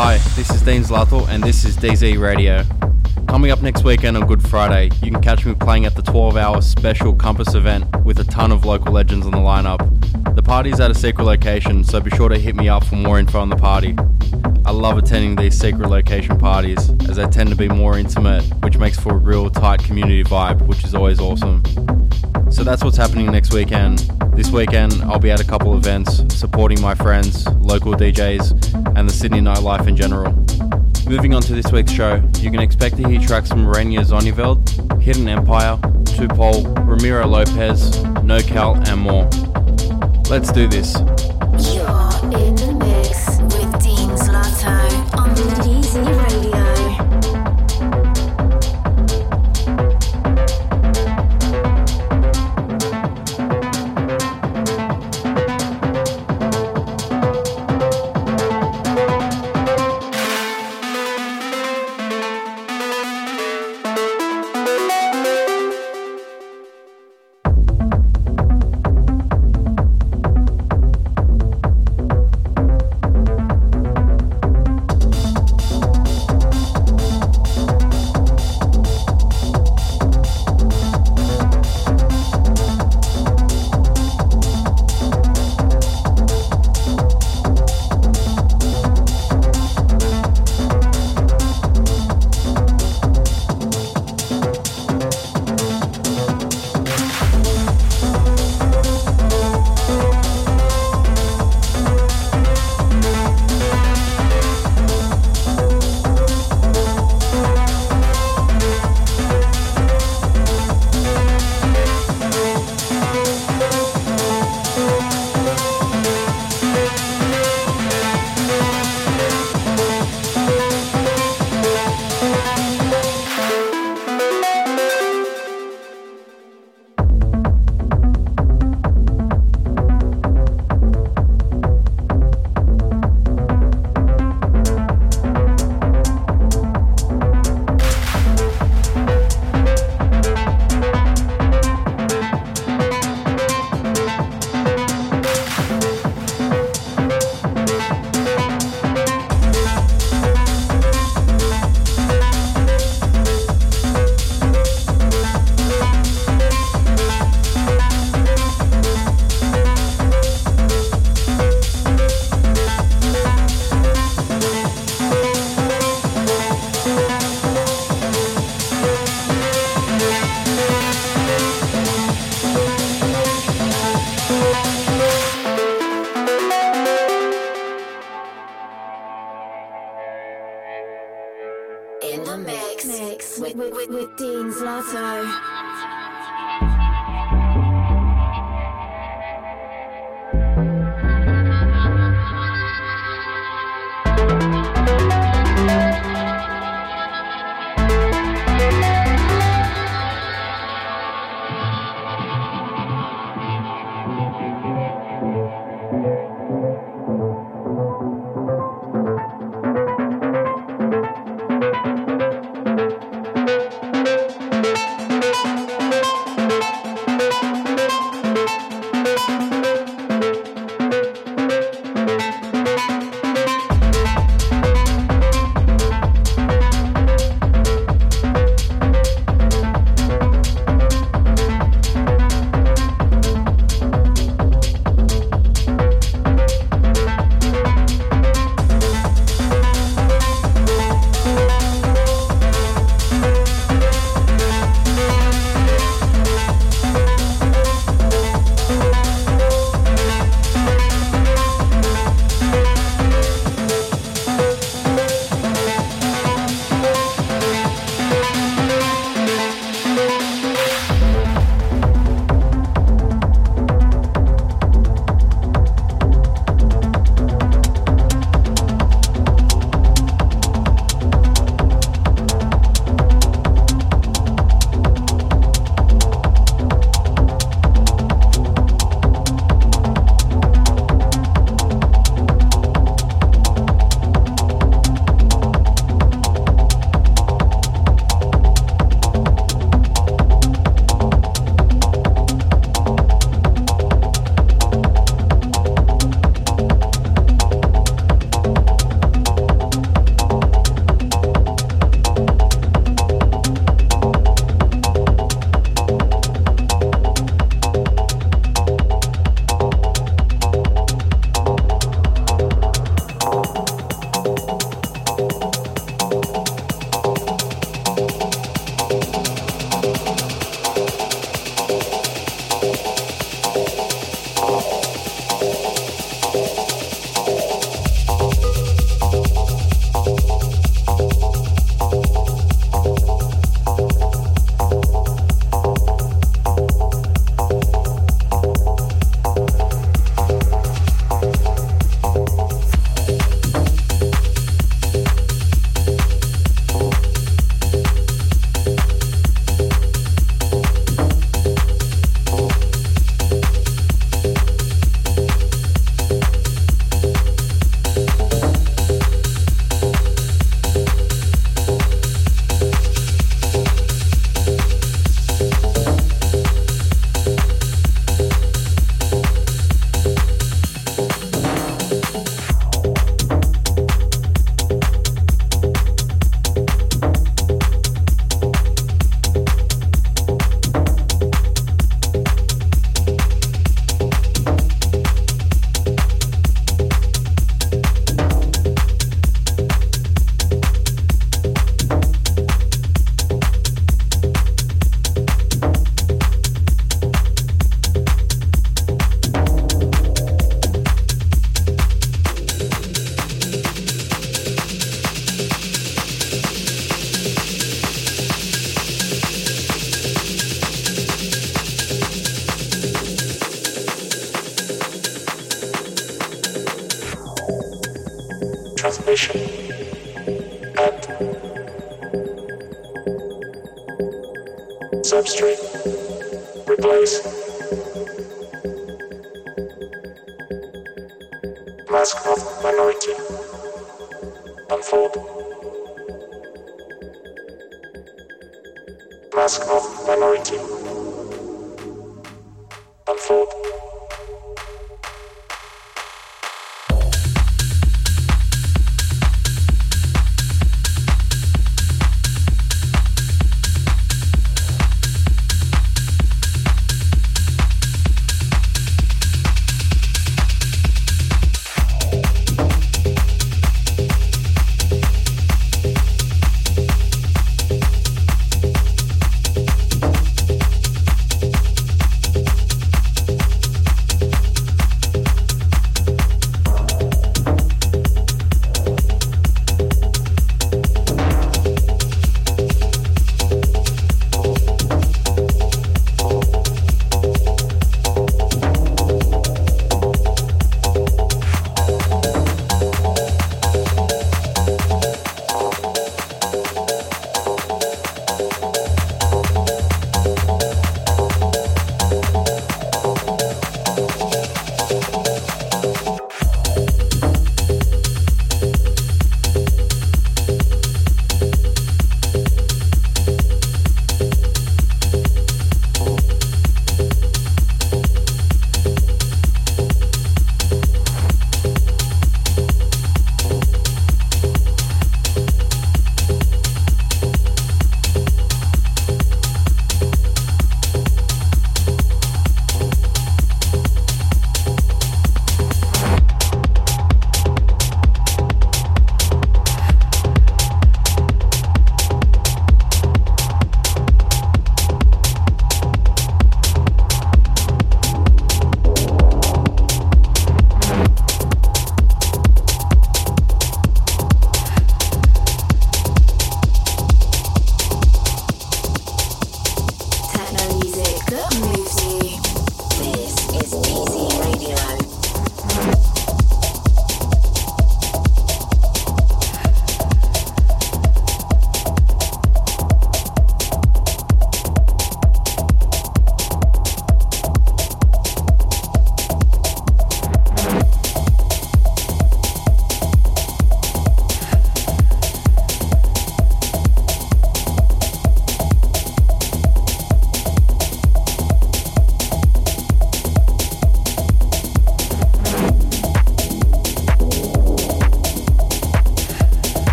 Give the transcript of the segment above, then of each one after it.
Hi, this is Dean Zlato and this is DZ Radio. Coming up next weekend on Good Friday, you can catch me playing at the 12 hour special Compass event with a ton of local legends on the lineup. The party's at a secret location, so be sure to hit me up for more info on the party. I love attending these secret location parties as they tend to be more intimate, which makes for a real tight community vibe, which is always awesome. So that's what's happening next weekend. This weekend, I'll be at a couple events supporting my friends, local DJs, and the Sydney nightlife in general. Moving on to this week's show, you can expect to hear tracks from Reinier Zonneveld, Hidden Empire, 2pole, Ramiro Lopez, Nocow, and more. Let's do this.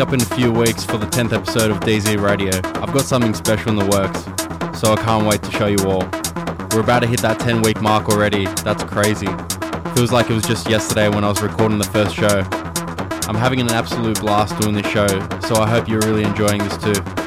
Coming up in a few weeks for the 10th episode of DZ Radio, I've got something special in the works, so I can't wait to show you all. We're about to hit that 10 week mark already, that's crazy. Feels like it was just yesterday when I was recording the first show. I'm having an absolute blast doing this show, so I hope you're really enjoying this too.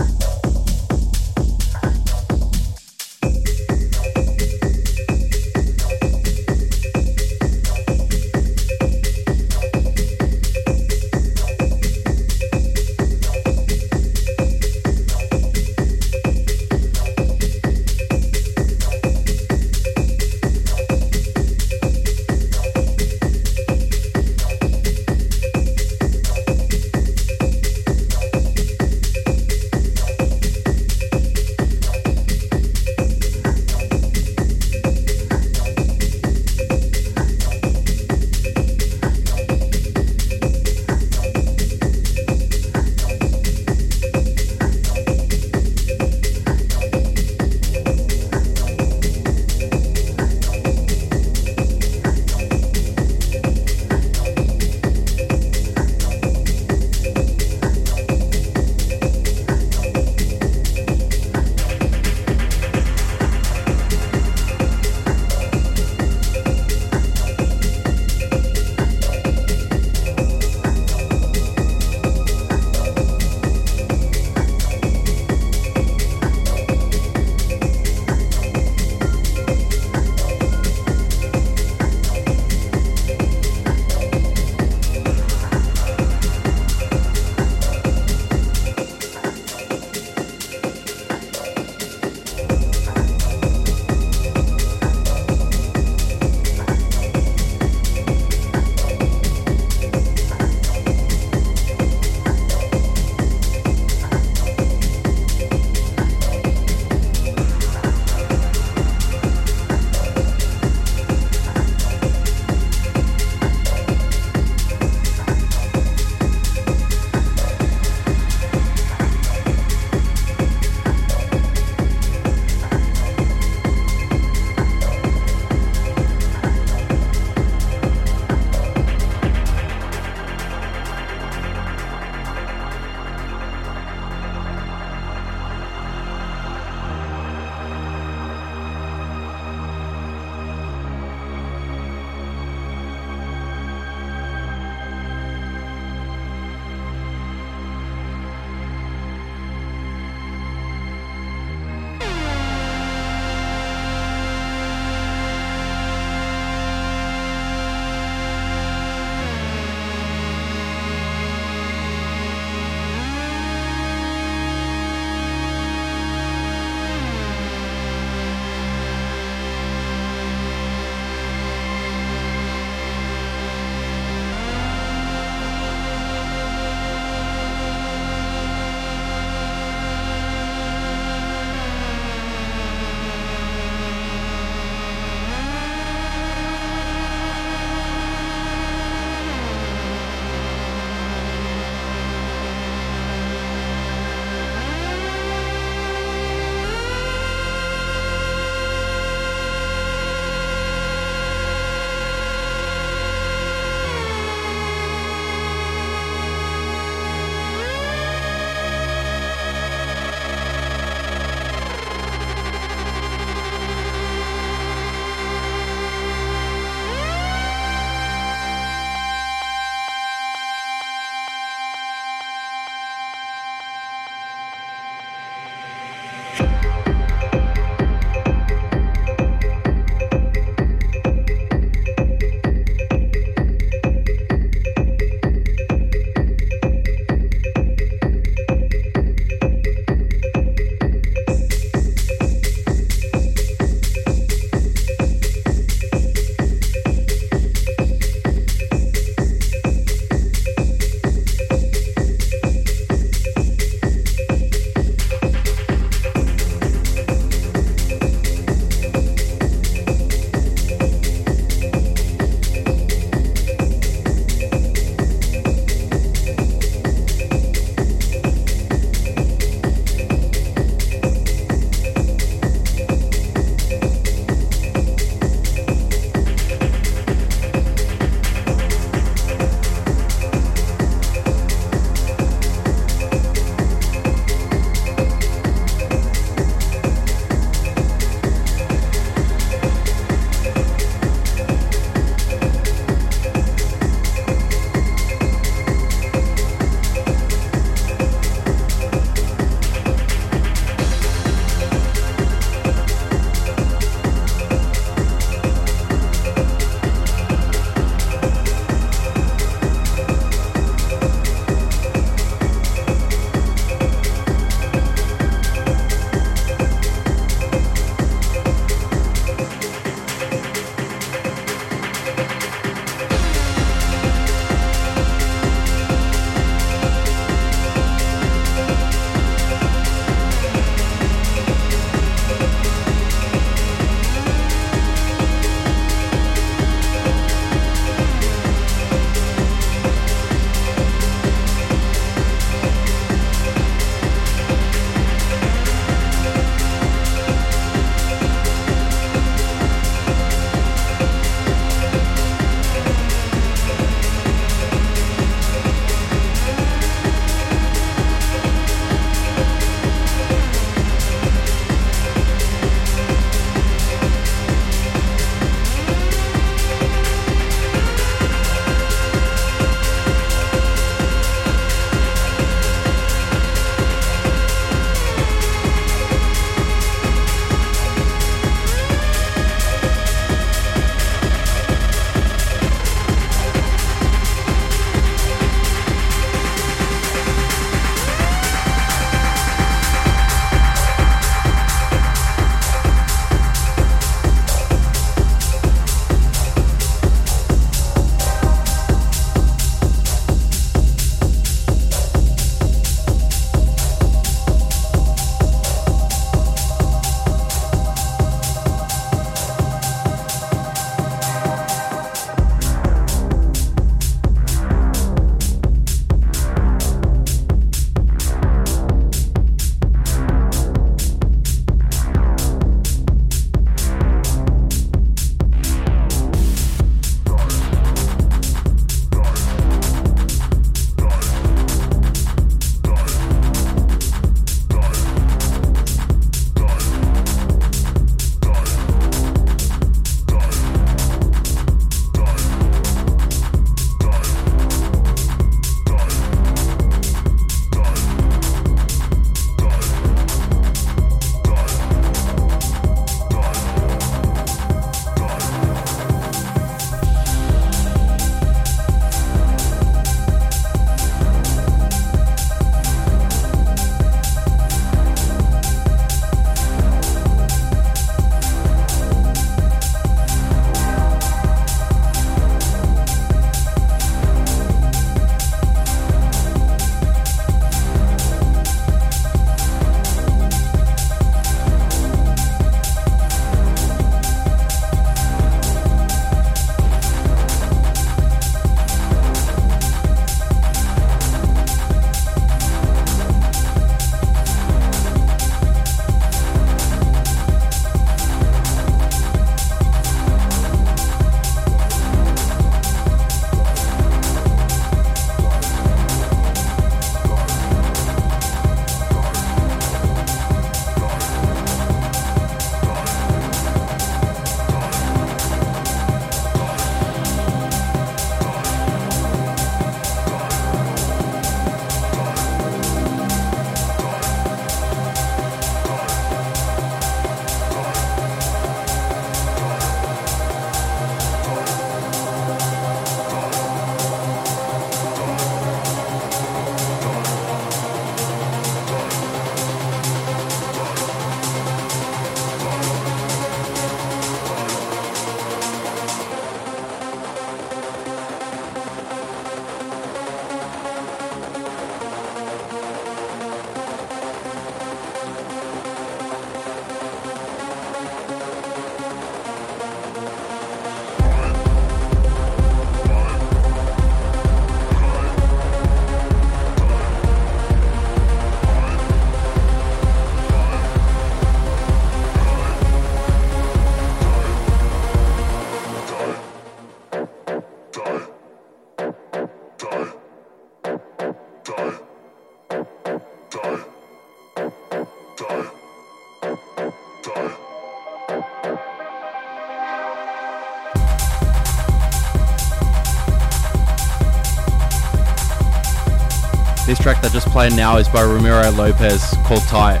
Played now is by Ramiro Lopez called Tight.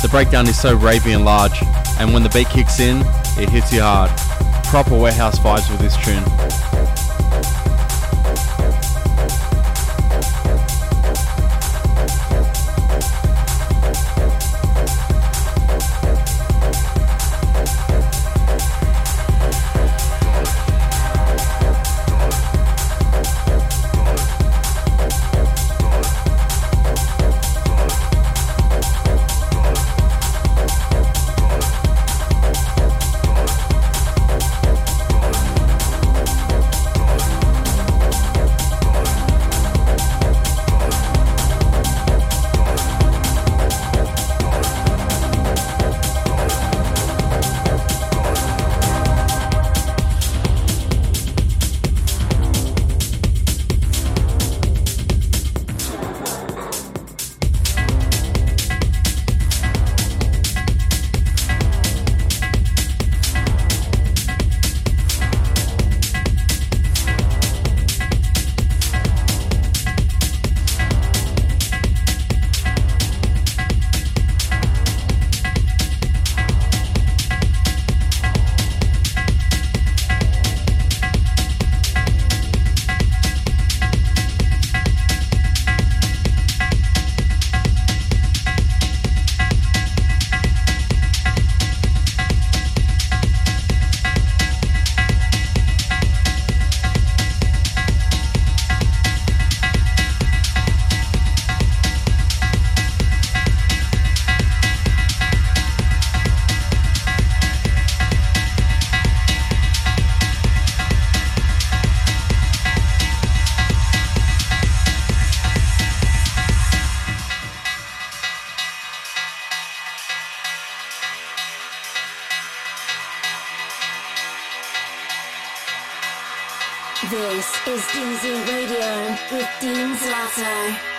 The breakdown is so ravey and large, and when the beat kicks in, it hits you hard. Proper warehouse vibes with this tune. This is DZ Radio with Dean Zlato.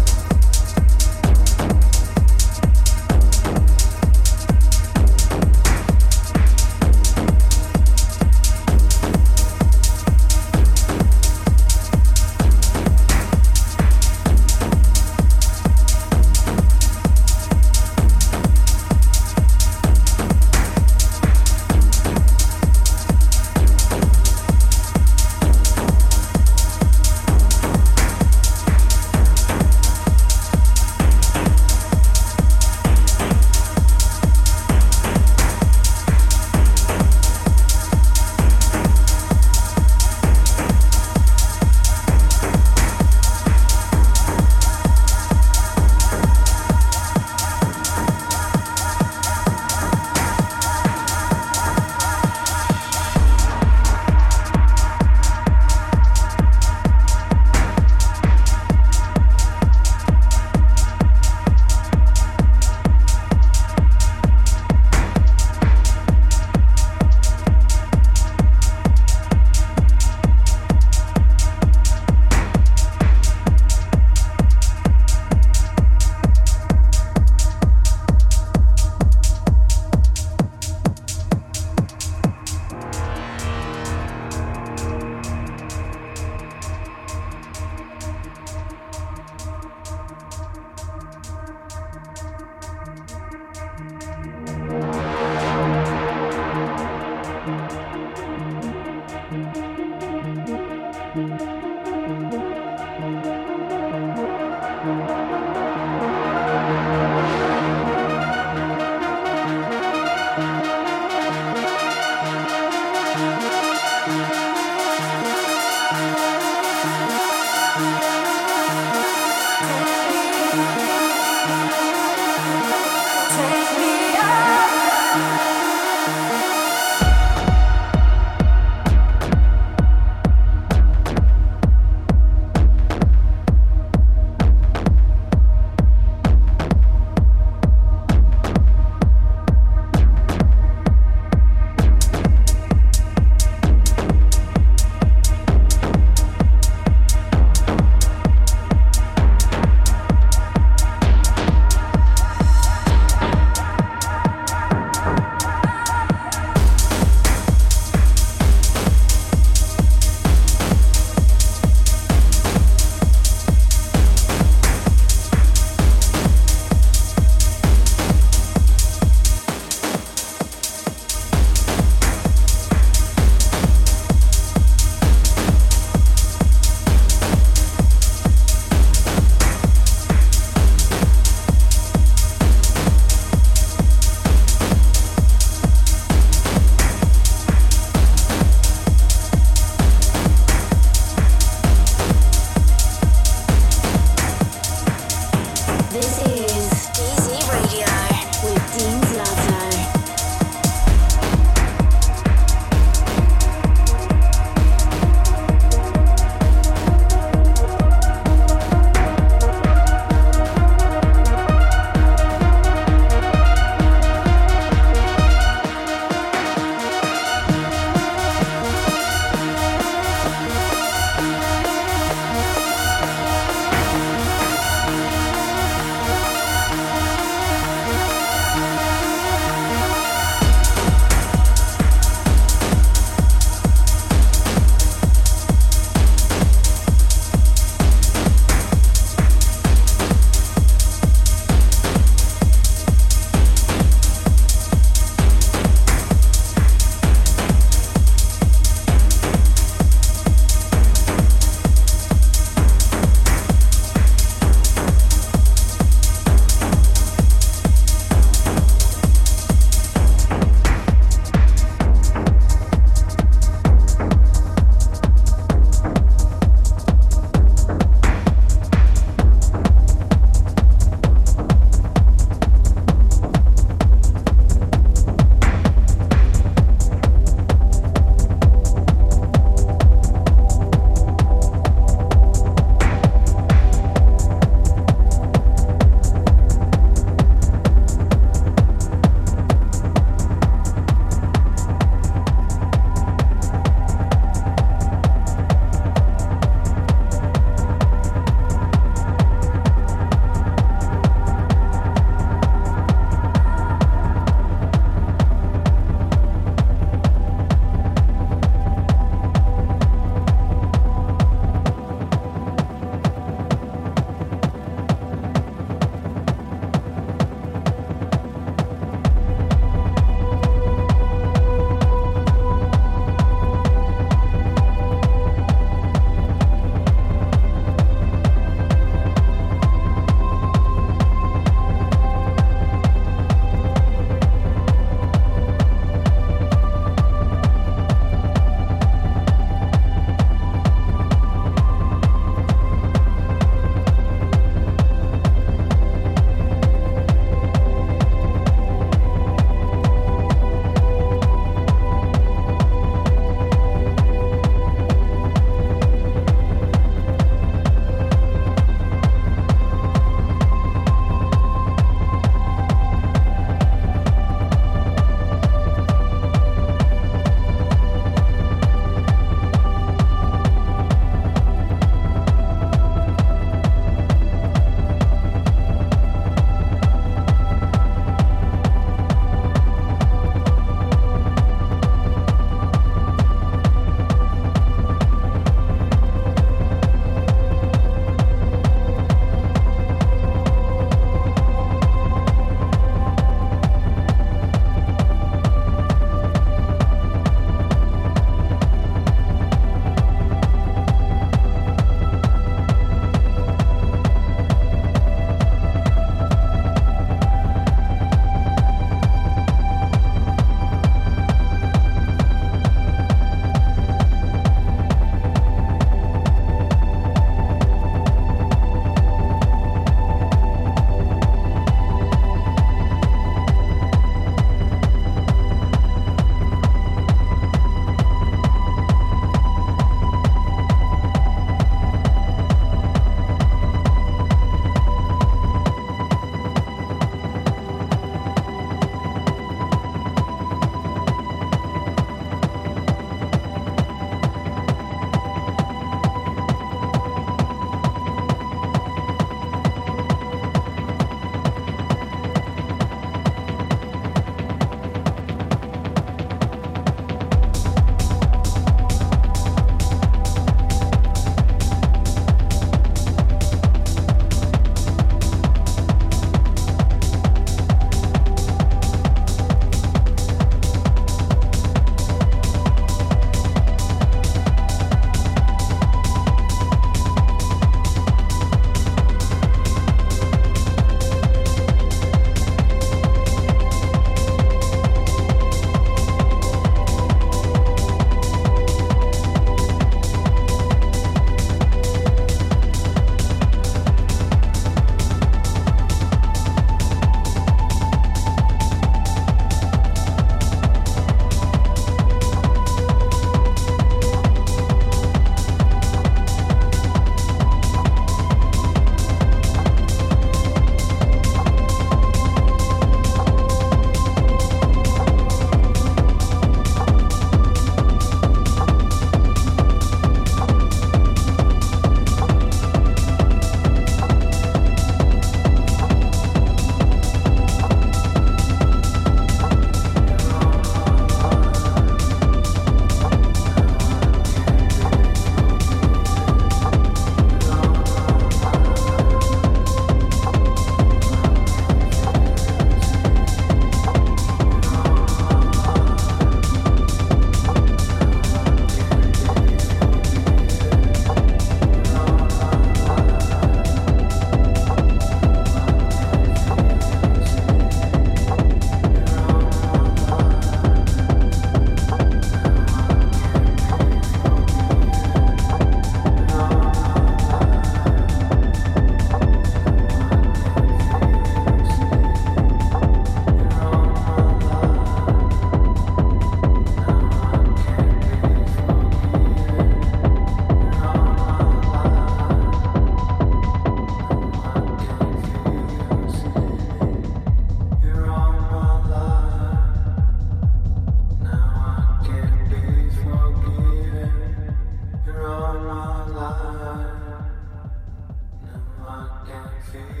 Hell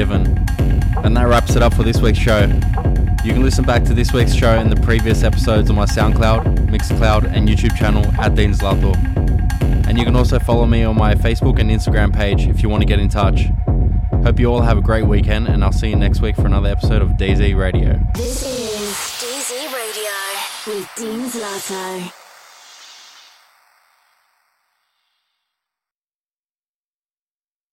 Forgiven. And that wraps it up for this week's show. You can listen back to this week's show and the previous episodes on my SoundCloud, Mixcloud, and YouTube channel at Dean Zlato. And you can also follow me on my Facebook and Instagram page if you want to get in touch. Hope you all have a great weekend, and I'll see you next week for another episode of DZ Radio. This is DZ Radio with Dean Zlato.